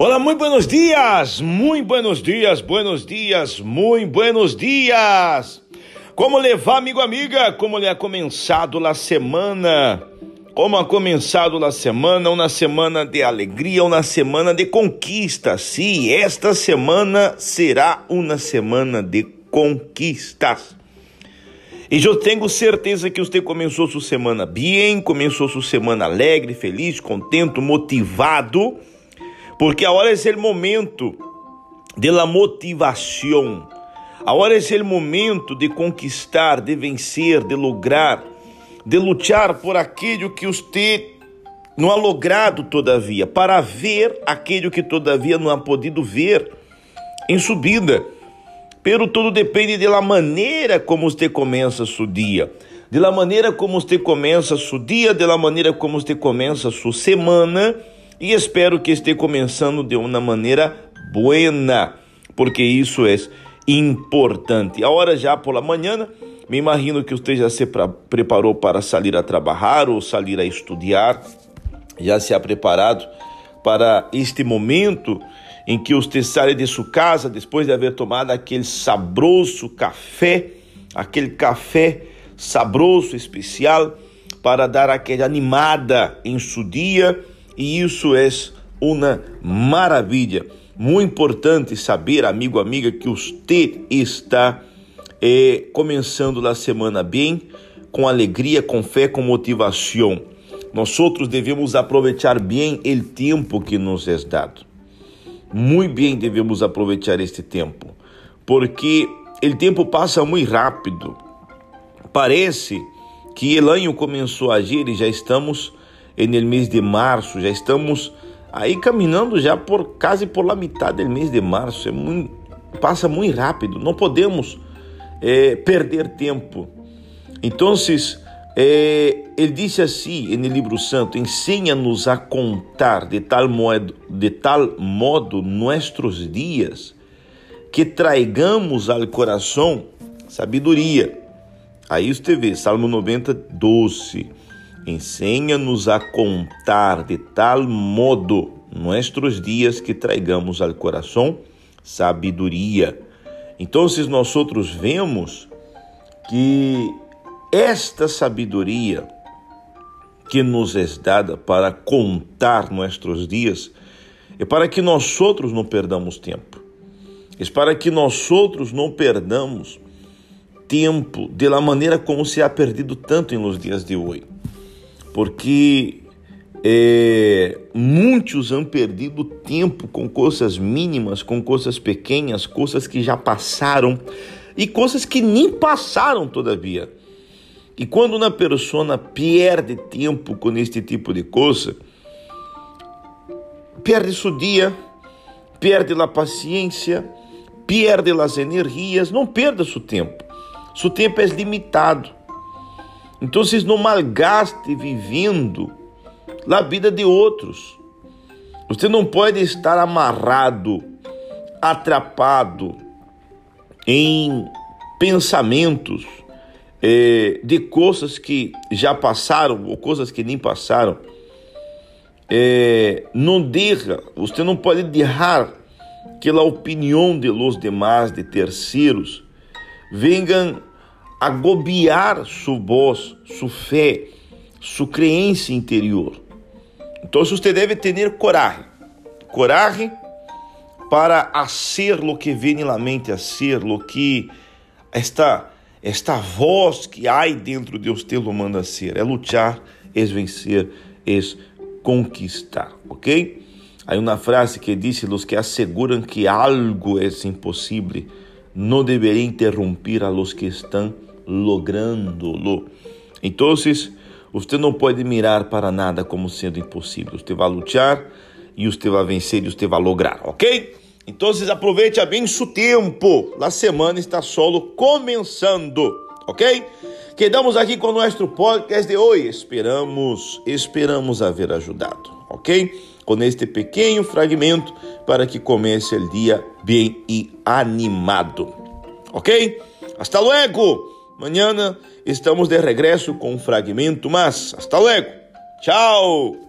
Olá, muito buenos dias, muito buenos dias, buenos dias, muito buenos dias. Como levar, amigo, amiga? Como lhe ha começado a semana? Como ha começado a semana? Uma semana de alegria, uma semana de conquista. Sim, esta semana será uma semana de conquistas. E eu tenho certeza que você começou sua semana bem, começou sua semana alegre, feliz, contente, motivado porque agora é o momento de motivação. Agora é o momento de conquistar, de vencer, de lograr, de lutar por aquilo que você não ha logrado todavia, para ver aquilo que todavia não ha podido ver em subida. Pero tudo depende da maneira como você começa seu dia, da maneira como você começa seu dia, da maneira como você começa sua semana e espero que esteja começando de uma maneira buena, porque isso é importante. A hora já por la manhã, me imagino que você já se preparou para sair a trabalhar ou sair a estudar, já se ha preparado para este momento em que você sai de sua casa depois de haver tomado aquele saboroso café, aquele café saboroso especial para dar aquela animada em seu dia e isso é uma maravilha. Muito importante saber, amigo, amiga, que você está eh, começando a semana bem, com alegria, com fé, com motivação. Nós outros devemos aproveitar bem o tempo que nos é dado. Muito bem devemos aproveitar este tempo, porque o tempo passa muito rápido. Parece que o ano começou a agir e já estamos no mês de março, já estamos aí caminhando já por quase por la metade do mês de março, é muito, passa muito rápido, não podemos é, perder tempo. Então, é, ele disse assim no livro santo: ensina-nos a contar de tal modo, de tal modo nossos dias que traigamos ao coração sabedoria. Aí você vê, Salmo 90, 12. Enseña-nos a contar de tal modo nossos dias que traigamos ao coração sabedoria. Então, nós outros vemos que esta sabedoria que nos é dada para contar nossos dias é para que nós outros não perdamos tempo. É para que nós outros não perdamos tempo de la maneira como se ha perdido tanto nos dias de hoje porque é, muitos han perdido tempo com coisas mínimas, com coisas pequenas, coisas que já passaram e coisas que nem passaram todavia. E quando uma pessoa perde tempo com este tipo de coisa, perde seu dia, perde a paciência, perde as energias, não perda seu tempo. Seu tempo é limitado. Então, vocês não malgaste vivendo a vida de outros. Você não pode estar amarrado, atrapado em pensamentos é, de coisas que já passaram ou coisas que nem passaram. É, não deixa, você não pode deixar que a opinião de los demás, de terceiros, venham agobiar sua voz, sua fé, sua crença interior. Então você deve ter coragem, coragem para hacer lo que vem na mente a ser, lo que esta esta voz que há dentro de você lo manda ser, é lutar, é vencer, é conquistar, ok? Há uma frase que diz: "Los que asseguram que algo é impossível, não deveriam interromper a los que estão logrando-lo. Então, você não pode mirar para nada como sendo impossível. Você vai lutar e você vai vencer e você vai lograr, ok? Então, aproveite bem seu tempo. A semana está solo começando, ok? Quedamos aqui com o nosso podcast de hoje. Esperamos, esperamos haver ajudado, ok? Com este pequeno fragmento para que comece o dia bem e animado, ok? Hasta luego! Amanhã estamos de regresso com um fragmento mais. Hasta luego. Tchau.